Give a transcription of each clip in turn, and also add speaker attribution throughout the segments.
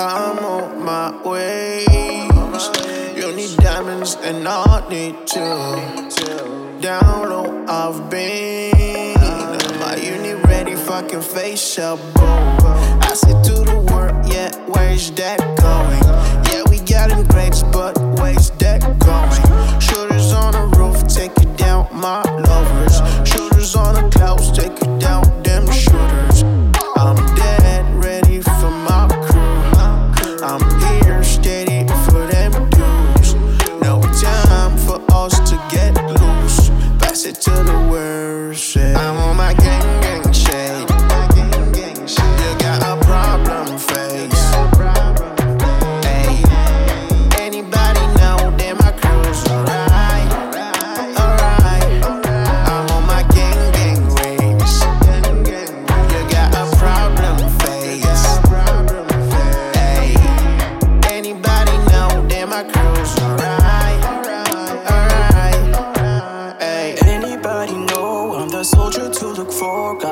Speaker 1: I'm on my way. You need diamonds and I need to. Down low, I've been. My uni ready, fucking face up, boom. I said to the world, yeah, where's that going? Yeah, we got them grapes, but where's that going? Shooters on the roof, take it down, my lovers. Shooters on the clouds, take it down, worst.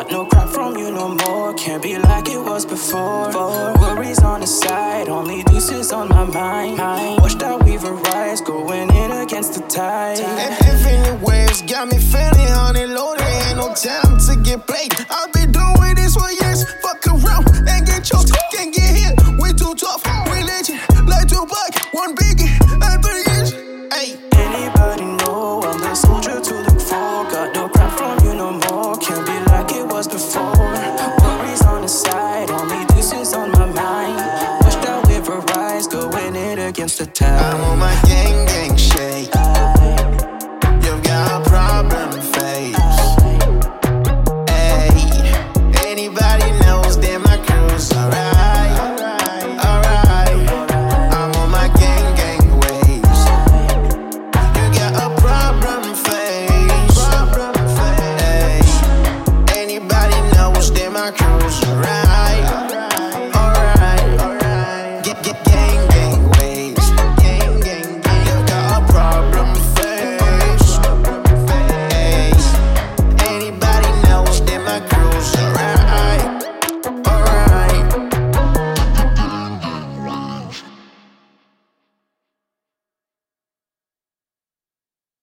Speaker 1: Got
Speaker 2: no crap from you no more. Can't be like it was before. Worries on the side, only deuces on my mind. Watch that weaver rise, going in against the tide.
Speaker 1: And infinite waves got me feeling honey loaded. Ain't no time to get played. I've been doing this for years. Fuck around and get choked. Can't get hit. We too tough. Legend. Like Tupac. One biggie.
Speaker 2: I'm on my gang gang shit.